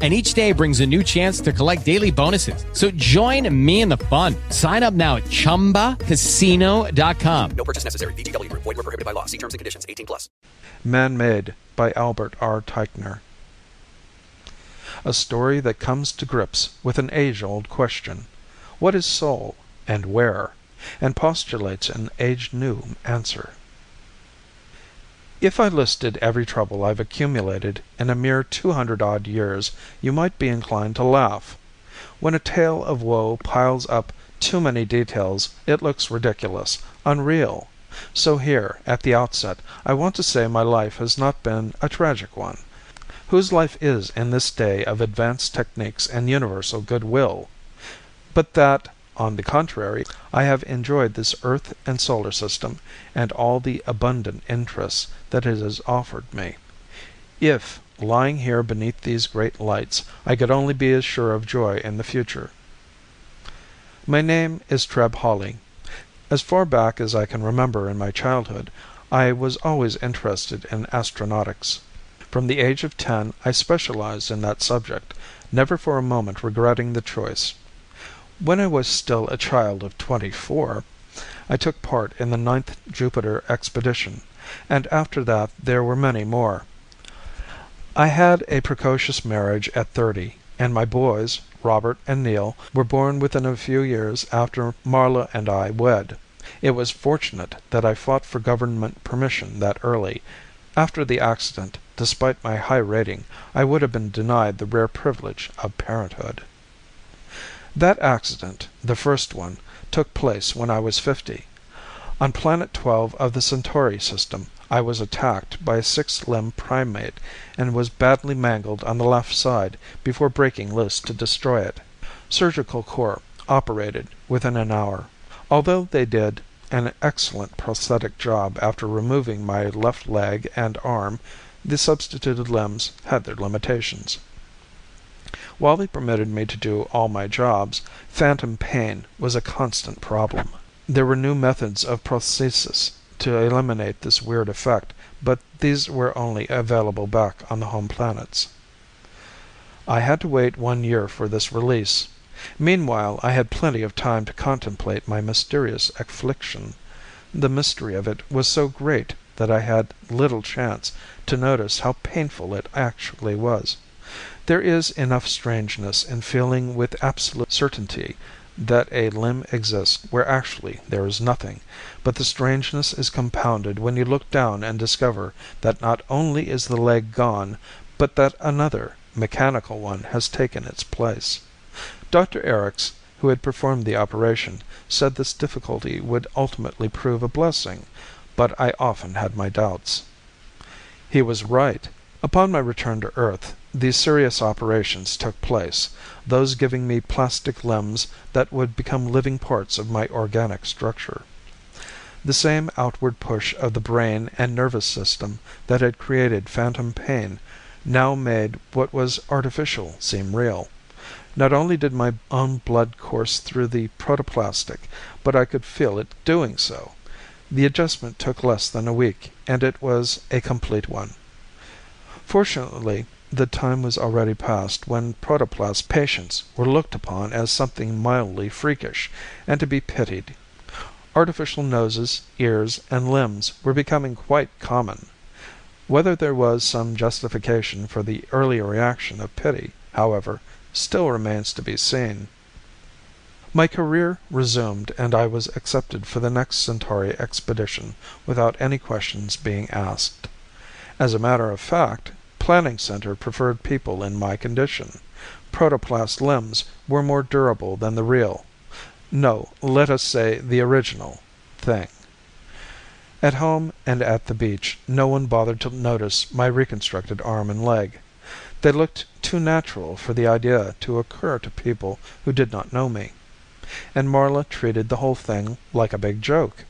and each day brings a new chance to collect daily bonuses. So join me in the fun. Sign up now at ChumbaCasino.com. No purchase necessary. VGW. Void were prohibited by law. See terms and conditions. 18 plus. Man Made by Albert R. Teichner. A story that comes to grips with an age-old question. What is soul and where? And postulates an age-new answer. If I listed every trouble I've accumulated in a mere two hundred odd years you might be inclined to laugh. When a tale of woe piles up too many details it looks ridiculous, unreal. So here, at the outset, I want to say my life has not been a tragic one. Whose life is in this day of advanced techniques and universal good will? But that on the contrary, I have enjoyed this earth and solar system and all the abundant interests that it has offered me. If, lying here beneath these great lights, I could only be as sure of joy in the future. My name is Treb Hawley. As far back as I can remember in my childhood, I was always interested in astronautics. From the age of ten I specialized in that subject, never for a moment regretting the choice. When I was still a child of twenty four I took part in the ninth Jupiter expedition, and after that there were many more. I had a precocious marriage at thirty, and my boys, Robert and Neil, were born within a few years after Marla and I wed. It was fortunate that I fought for government permission that early. After the accident, despite my high rating, I would have been denied the rare privilege of parenthood. That accident, the first one, took place when I was fifty. On planet 12 of the Centauri system I was attacked by a six limbed primate and was badly mangled on the left side before breaking loose to destroy it. Surgical Corps operated within an hour. Although they did an excellent prosthetic job after removing my left leg and arm, the substituted limbs had their limitations. While they permitted me to do all my jobs, phantom pain was a constant problem. There were new methods of prosthesis to eliminate this weird effect, but these were only available back on the home planets. I had to wait one year for this release. Meanwhile I had plenty of time to contemplate my mysterious affliction. The mystery of it was so great that I had little chance to notice how painful it actually was. There is enough strangeness in feeling with absolute certainty that a limb exists where actually there is nothing, but the strangeness is compounded when you look down and discover that not only is the leg gone, but that another, mechanical one has taken its place. Dr. Erics, who had performed the operation, said this difficulty would ultimately prove a blessing, but I often had my doubts. He was right. Upon my return to Earth the serious operations took place, those giving me plastic limbs that would become living parts of my organic structure. The same outward push of the brain and nervous system that had created phantom pain now made what was artificial seem real. Not only did my own blood course through the protoplastic, but I could feel it doing so. The adjustment took less than a week, and it was a complete one. Fortunately the time was already past when protoplast patients were looked upon as something mildly freakish, and to be pitied. Artificial noses, ears, and limbs were becoming quite common. Whether there was some justification for the early reaction of pity, however, still remains to be seen. My career resumed and I was accepted for the next Centauri expedition without any questions being asked. As a matter of fact, Planning Center preferred people in my condition. Protoplast limbs were more durable than the real no, let us say the original thing. At home and at the beach no one bothered to notice my reconstructed arm and leg. They looked too natural for the idea to occur to people who did not know me. And Marla treated the whole thing like a big joke.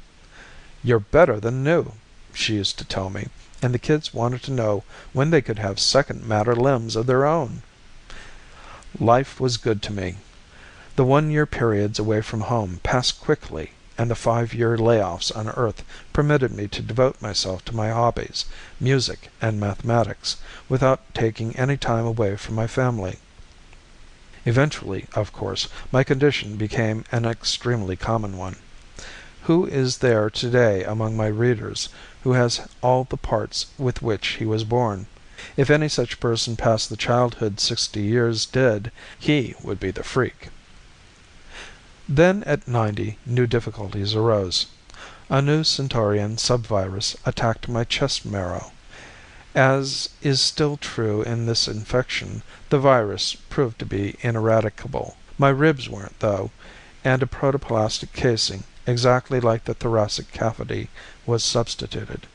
"You're better than new," she used to tell me, and the kids wanted to know when they could have second matter limbs of their own. Life was good to me. The one year periods away from home passed quickly and the five year layoffs on Earth permitted me to devote myself to my hobbies, music and mathematics, without taking any time away from my family. Eventually, of course, my condition became an extremely common one. Who is there today among my readers who has all the parts with which he was born? If any such person past the childhood sixty years did, he would be the freak. Then at ninety new difficulties arose. A new Centaurian subvirus attacked my chest marrow. As is still true in this infection, the virus proved to be ineradicable. My ribs weren't, though, and a protoplastic casing, exactly like the thoracic cavity, was substituted.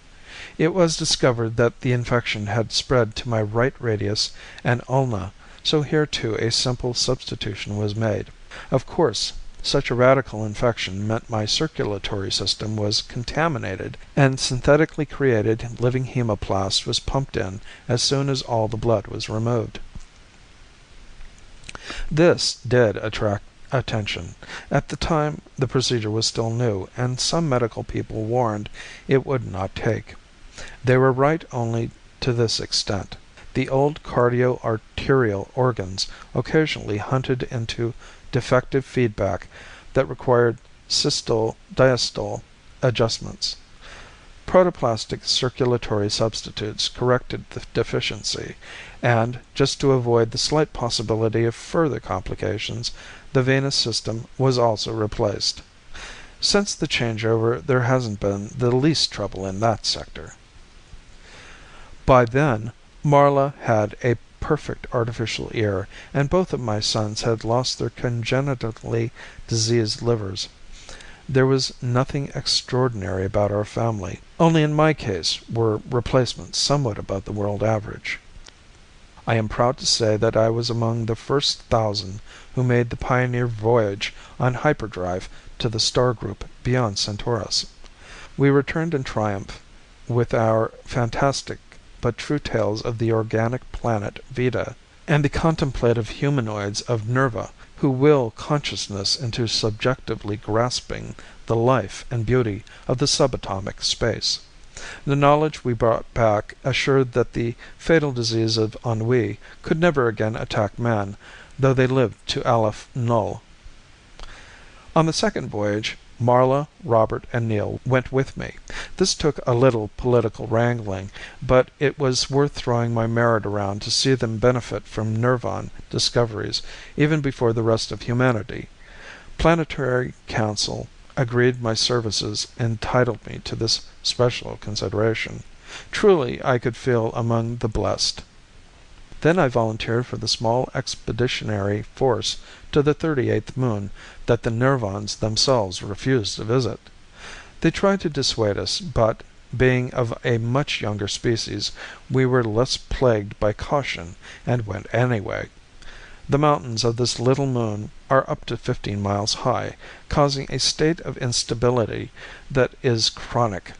It was discovered that the infection had spread to my right radius and ulna, so here too a simple substitution was made. Of course such a radical infection meant my circulatory system was contaminated and synthetically created living hemoplast was pumped in as soon as all the blood was removed. This did attract attention. At the time the procedure was still new and some medical people warned it would not take. They were right only to this extent. The old cardio arterial organs occasionally hunted into defective feedback that required systole diastole adjustments. Protoplastic circulatory substitutes corrected the deficiency, and, just to avoid the slight possibility of further complications, the venous system was also replaced. Since the changeover there hasn't been the least trouble in that sector. By then Marla had a perfect artificial ear, and both of my sons had lost their congenitally diseased livers. There was nothing extraordinary about our family, only in my case were replacements somewhat above the world average. I am proud to say that I was among the first thousand who made the pioneer voyage on hyperdrive to the star group beyond Centaurus. We returned in triumph with our fantastic but true tales of the organic planet Vita, and the contemplative humanoids of Nirva who will consciousness into subjectively grasping the life and beauty of the subatomic space. The knowledge we brought back assured that the fatal disease of ennui could never again attack man, though they lived to Aleph Null. On the second voyage Marla, Robert and Neil went with me. This took a little political wrangling, but it was worth throwing my merit around to see them benefit from Nirvan discoveries even before the rest of humanity. Planetary Council agreed my services entitled me to this special consideration. Truly I could feel among the blessed. Then I volunteered for the small expeditionary force to the thirty eighth moon that the Nirvans themselves refused to visit. They tried to dissuade us, but, being of a much younger species, we were less plagued by caution and went anyway. The mountains of this little moon are up to fifteen miles high, causing a state of instability that is chronic.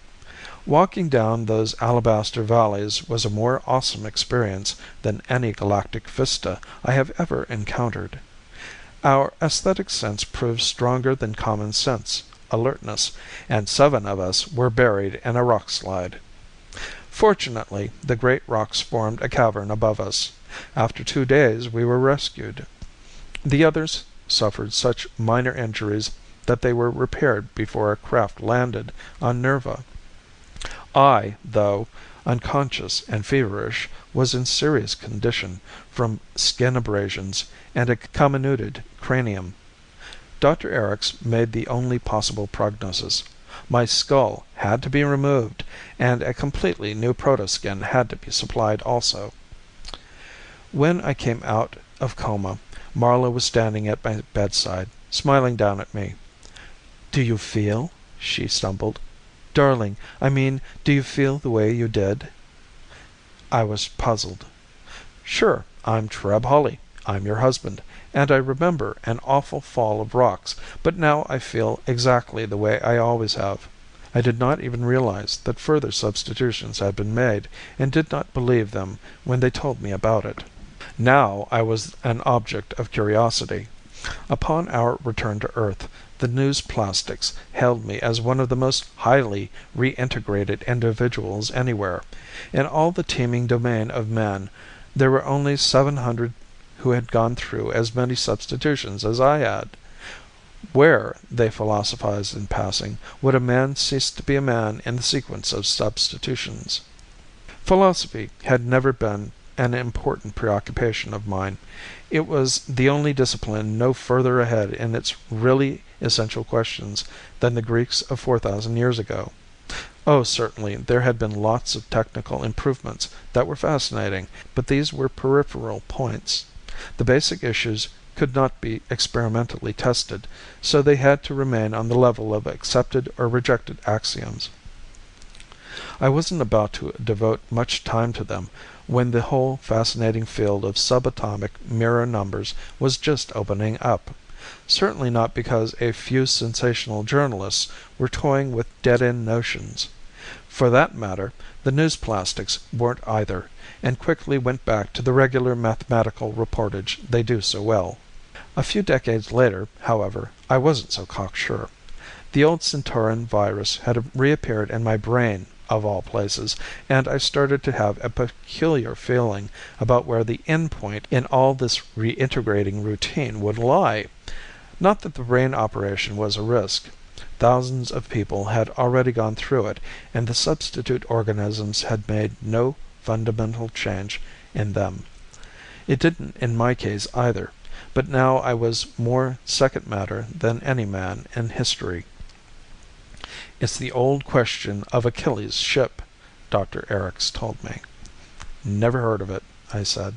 Walking down those alabaster valleys was a more awesome experience than any galactic vista I have ever encountered. Our aesthetic sense proved stronger than common sense alertness, and seven of us were buried in a rock slide. Fortunately the great rocks formed a cavern above us. After two days we were rescued. The others suffered such minor injuries that they were repaired before our craft landed on Nirva. I, though unconscious and feverish, was in serious condition from skin abrasions and a comminuted cranium. Dr. Erics made the only possible prognosis. My skull had to be removed and a completely new protoskin had to be supplied also. When I came out of coma, Marla was standing at my bedside, smiling down at me. "Do you feel?" she stumbled. "Darling, I mean, do you feel the way you did?" I was puzzled. "Sure. I'm Treb Hawley. I'm your husband, and I remember an awful fall of rocks, but now I feel exactly the way I always have." I did not even realize that further substitutions had been made, and did not believe them when they told me about it. Now I was an object of curiosity. Upon our return to Earth, the News Plastics hailed me as one of the most highly reintegrated individuals anywhere. In all the teeming domain of man there were only seven hundred who had gone through as many substitutions as I had. Where, they philosophized in passing, would a man cease to be a man in the sequence of substitutions? Philosophy had never been an important preoccupation of mine. It was the only discipline no further ahead in its really essential questions than the Greeks of four thousand years ago. Oh, certainly there had been lots of technical improvements that were fascinating, but these were peripheral points. The basic issues could not be experimentally tested, so they had to remain on the level of accepted or rejected axioms. I wasn't about to devote much time to them when the whole fascinating field of subatomic mirror numbers was just opening up. Certainly not because a few sensational journalists were toying with dead end notions. For that matter, the newsplastics weren't either, and quickly went back to the regular mathematical reportage they do so well. A few decades later, however, I wasn't so cocksure. The old Centaurian virus had reappeared in my brain of all places, and I started to have a peculiar feeling about where the end point in all this reintegrating routine would lie. Not that the brain operation was a risk. Thousands of people had already gone through it, and the substitute organisms had made no fundamental change in them. It didn't in my case either, but now I was more second matter than any man in history. "It's the old question of Achilles' Ship," Dr. Erics told me. "Never heard of it," I said.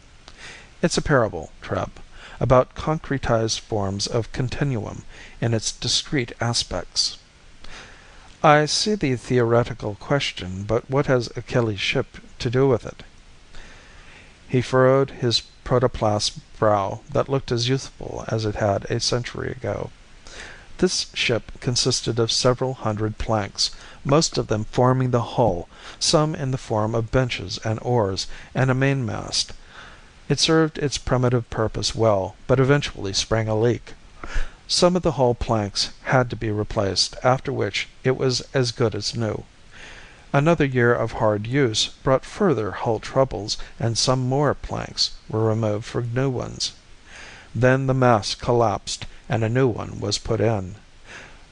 "It's a parable, Treb, about concretized forms of continuum in its discrete aspects." "I see the theoretical question, but what has Achilles' Ship to do with it?" He furrowed his protoplast brow that looked as youthful as it had a century ago. This ship consisted of several hundred planks, most of them forming the hull, some in the form of benches and oars and a mainmast. It served its primitive purpose well, but eventually sprang a leak. Some of the hull planks had to be replaced, after which it was as good as new. Another year of hard use brought further hull troubles and some more planks were removed for new ones. Then the mast collapsed and a new one was put in.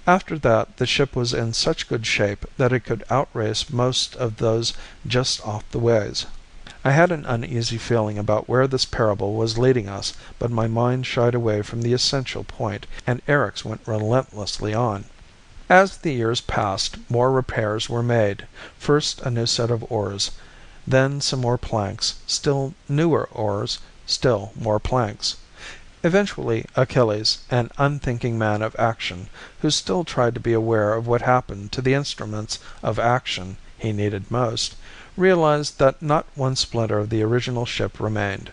After that the ship was in such good shape that it could outrace most of those just off the ways. I had an uneasy feeling about where this parable was leading us, but my mind shied away from the essential point, and Erics went relentlessly on. As the years passed, more repairs were made. First a new set of oars, then some more planks, still newer oars, still more planks. Eventually Achilles, an unthinking man of action, who still tried to be aware of what happened to the instruments of action he needed most, realized that not one splinter of the original ship remained.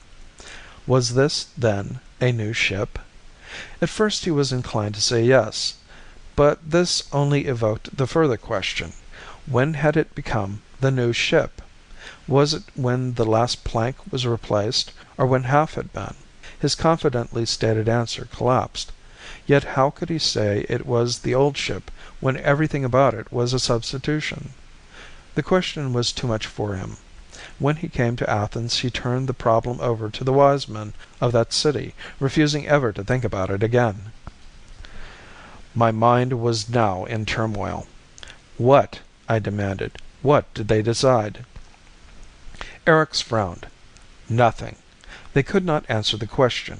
Was this, then, a new ship? At first he was inclined to say yes. But this only evoked the further question, when had it become the new ship? Was it when the last plank was replaced, or when half had been? His confidently stated answer collapsed. Yet how could he say it was the old ship when everything about it was a substitution? The question was too much for him. When he came to Athens he turned the problem over to the wise men of that city, refusing ever to think about it again. My mind was now in turmoil. What, I demanded, what did they decide? Erics frowned. Nothing. They could not answer the question.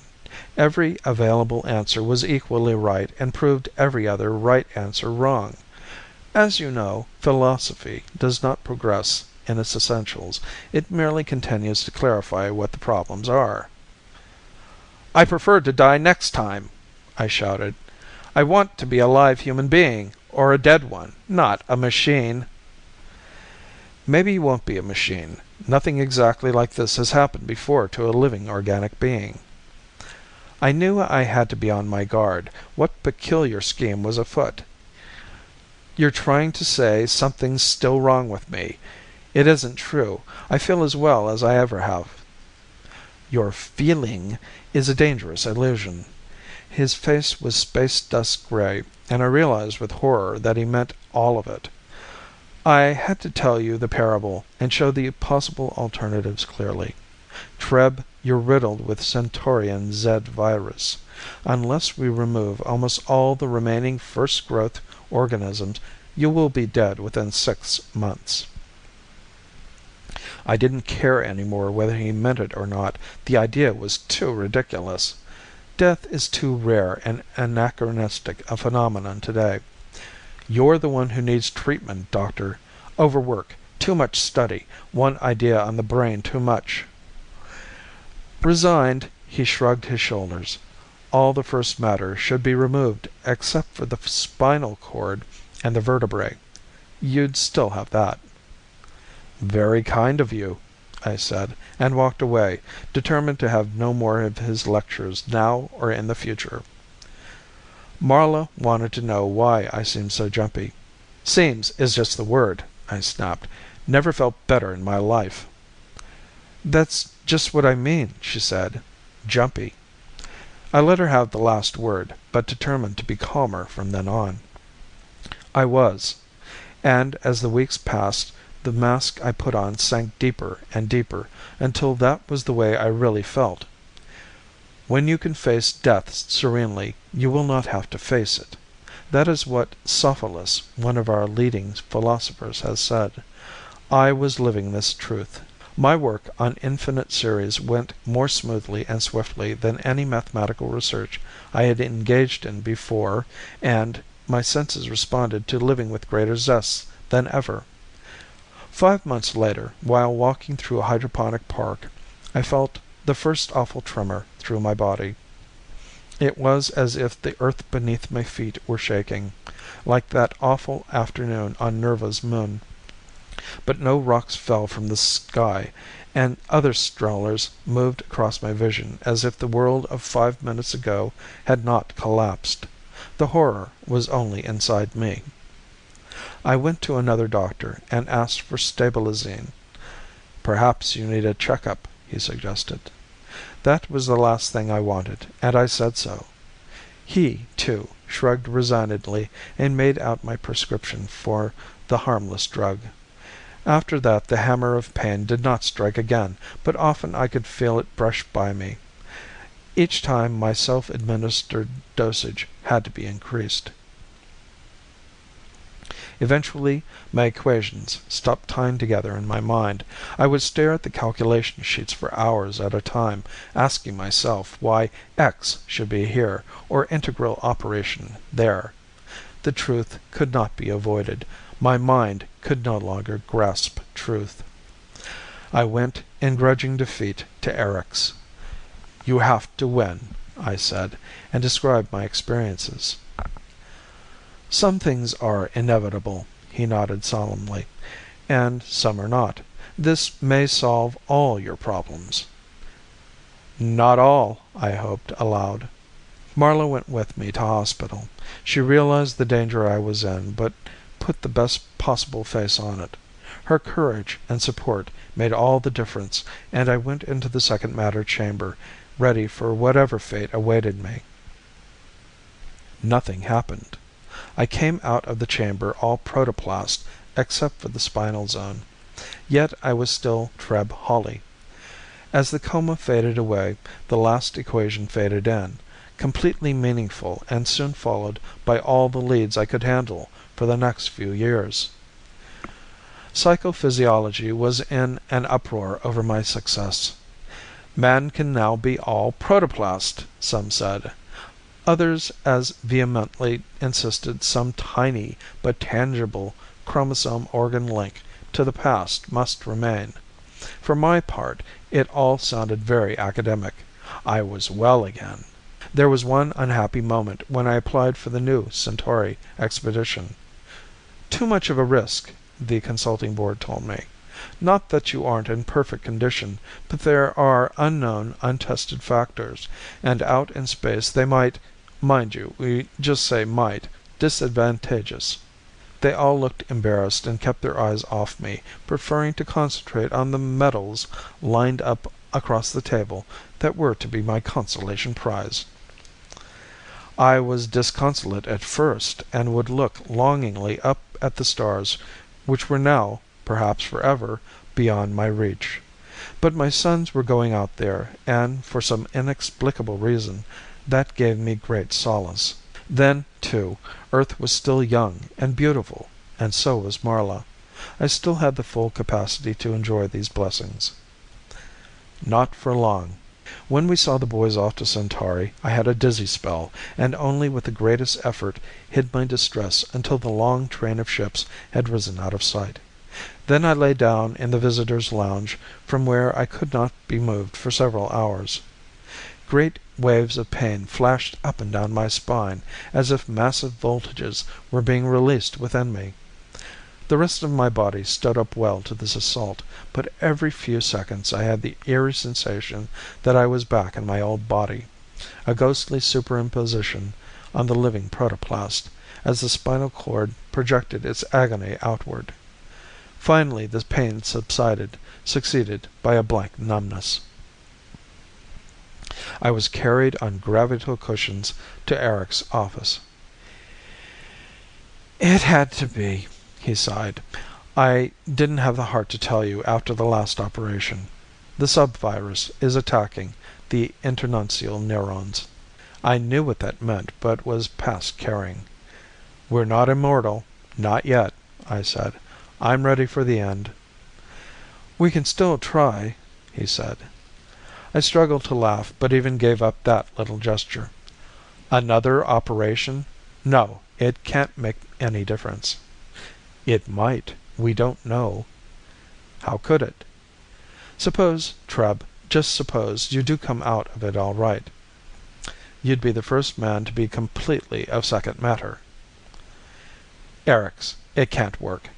Every available answer was equally right and proved every other right answer wrong. As you know, philosophy does not progress in its essentials, it merely continues to clarify what the problems are. "I prefer to die next time!" I shouted. "I want to be a live human being, or a dead one, not a machine." "Maybe you won't be a machine. Nothing exactly like this has happened before to a living organic being." I knew I had to be on my guard. What peculiar scheme was afoot? "You're trying to say something's still wrong with me. It isn't true. I feel as well as I ever have." "Your 'feeling' is a dangerous illusion." His face was space dust gray, and I realized with horror that he meant all of it. I had to tell you the parable and show the possible alternatives clearly. Treb, you're riddled with Centaurian Z virus. Unless we remove almost all the remaining first growth organisms you will be dead within six months. I didn't care any more whether he meant it or not. The idea was too ridiculous. Death is too rare and anachronistic a phenomenon today. You're the one who needs treatment, doctor. Overwork, too much study, one idea on the brain too much. Resigned, he shrugged his shoulders. All the first matter should be removed except for the spinal cord and the vertebrae. You'd still have that. "Very kind of you," I said, and walked away, determined to have no more of his lectures now or in the future. Marla wanted to know why I seemed so jumpy. "Seems is just the word," I snapped. "Never felt better in my life." "That's just what I mean," she said. "Jumpy." I let her have the last word, but determined to be calmer from then on. I was. And as the weeks passed the mask I put on sank deeper and deeper, until that was the way I really felt. When you can face death serenely you will not have to face it. That is what Sophilus, one of our leading philosophers, has said. I was living this truth. My work on infinite series went more smoothly and swiftly than any mathematical research I had engaged in before and my senses responded to living with greater zest than ever. Five months later, while walking through a hydroponic park, I felt the first awful tremor through my body. It was as if the earth beneath my feet were shaking, like that awful afternoon on Nirva's moon. But no rocks fell from the sky, and other strollers moved across my vision as if the world of five minutes ago had not collapsed. The horror was only inside me. I went to another doctor and asked for stabilizine. "Perhaps you need a checkup," he suggested. That was the last thing I wanted, and I said so. He, too, shrugged resignedly and made out my prescription for the harmless drug. After that the hammer of pain did not strike again, but often I could feel it brush by me. Each time my self administered dosage had to be increased. Eventually my equations stopped tying together in my mind. I would stare at the calculation sheets for hours at a time, asking myself why x should be here, or integral operation there. The truth could not be avoided. My mind could no longer grasp truth. I went in grudging defeat to Erics. "You have to win," I said, and described my experiences. "Some things are inevitable," he nodded solemnly, "and some are not. This may solve all your problems." "Not all," I hoped aloud. Marla went with me to hospital. She realized the danger I was in, but put the best possible face on it. Her courage and support made all the difference and I went into the second matter chamber, ready for whatever fate awaited me. Nothing happened. I came out of the chamber all protoplast except for the spinal zone. Yet I was still Treb Hawley. As the coma faded away, the last equation faded in, completely meaningful and soon followed by all the leads I could handle for the next few years. Psychophysiology was in an uproar over my success. Man can now be all protoplast, some said. Others as vehemently insisted some tiny but tangible chromosome organ link to the past must remain. For my part, it all sounded very academic. I was well again. There was one unhappy moment when I applied for the new Centauri expedition. "Too much of a risk," the consulting board told me. "Not that you aren't in perfect condition, but there are unknown, untested factors, and out in space they might mind you, we just say might disadvantageous." They all looked embarrassed and kept their eyes off me, preferring to concentrate on the medals lined up across the table that were to be my consolation prize. I was disconsolate at first, and would look longingly up at the stars which were now, perhaps forever, beyond my reach. But my sons were going out there, and, for some inexplicable reason, that gave me great solace. Then, too, Earth was still young and beautiful, and so was Marla. I still had the full capacity to enjoy these blessings. Not for long. When we saw the boys off to Centauri I had a dizzy spell, and only with the greatest effort hid my distress until the long train of ships had risen out of sight. Then I lay down in the visitors' lounge from where I could not be moved for several hours. Great waves of pain flashed up and down my spine, as if massive voltages were being released within me. The rest of my body stood up well to this assault, but every few seconds I had the eerie sensation that I was back in my old body a ghostly superimposition on the living protoplast, as the spinal cord projected its agony outward. Finally the pain subsided, succeeded by a blank numbness. I was carried on gravito cushions to Erics' office. "It had to be," he sighed. "I didn't have the heart to tell you after the last operation. The subvirus is attacking the internuncial neurons." I knew what that meant but was past caring. "We're not immortal not yet," I said. "I'm ready for the end." "We can still try," he said. I struggled to laugh, but even gave up that little gesture. "Another operation? No, it can't make any difference." "It might. We don't know." "How could it?" "Suppose, Treb, just suppose you do come out of it all right. You'd be the first man to be completely of second matter." "Erics, it can't work.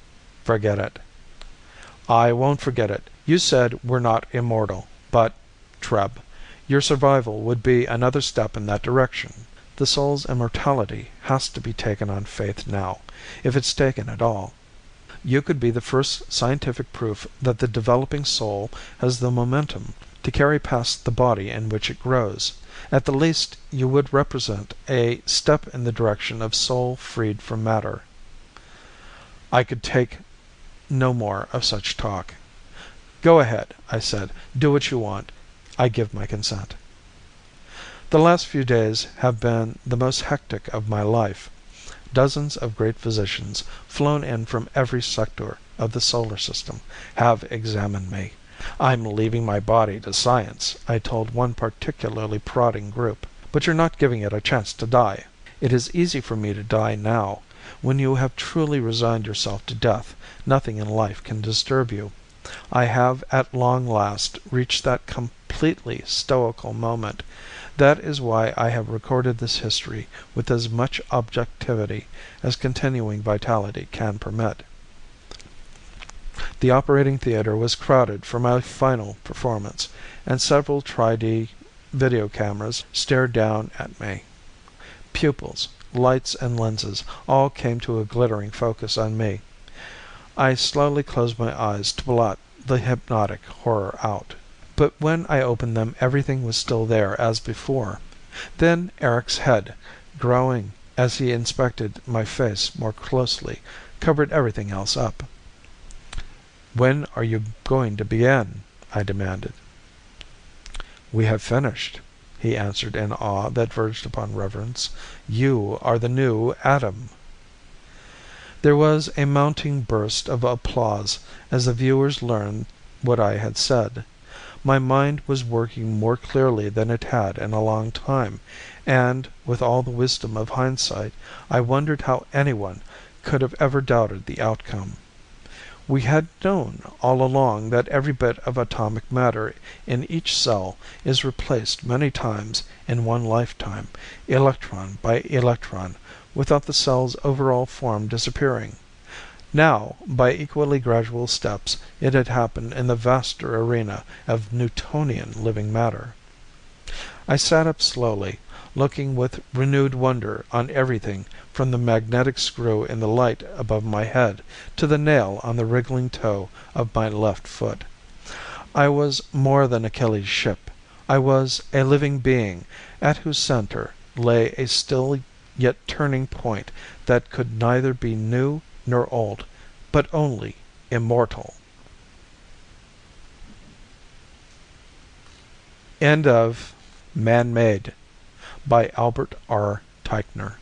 Forget it." "I won't forget it. You said we're not immortal, but Treb. Your survival would be another step in that direction. The soul's immortality has to be taken on faith now, if it's taken at all. You could be the first scientific proof that the developing soul has the momentum to carry past the body in which it grows. At the least you would represent a step in the direction of soul freed from matter." I could take no more of such talk. "Go ahead," I said. "Do what you want. I give my consent." The last few days have been the most hectic of my life. Dozens of great physicians, flown in from every sector of the solar system, have examined me. "I'm leaving my body to science," I told one particularly prodding group. "But you're not giving it a chance to die." It is easy for me to die now. When you have truly resigned yourself to death, nothing in life can disturb you. I have at long last reached that completely stoical moment. That is why I have recorded this history with as much objectivity as continuing vitality can permit. The operating theater was crowded for my final performance, and several tri D video cameras stared down at me. Pupils, lights and lenses all came to a glittering focus on me. I slowly closed my eyes to blot the hypnotic horror out. But when I opened them everything was still there as before. Then Erics' head, growing as he inspected my face more closely, covered everything else up. "When are you going to begin?" I demanded. "We have finished," he answered in awe that verged upon reverence. "You are the new Adam." There was a mounting burst of applause as the viewers learned what I had said. My mind was working more clearly than it had in a long time, and, with all the wisdom of hindsight, I wondered how anyone could have ever doubted the outcome. We had known all along that every bit of atomic matter in each cell is replaced many times in one lifetime, electron by electron, without the cell's overall form disappearing. Now, by equally gradual steps, it had happened in the vaster arena of Newtonian living matter. I sat up slowly, looking with renewed wonder on everything from the magnetic screw in the light above my head to the nail on the wriggling toe of my left foot. I was more than Achilles' Ship. I was a living being at whose center lay a still yet turning point that could neither be new nor old, but only immortal. End of Man Made by Albert R. Teichner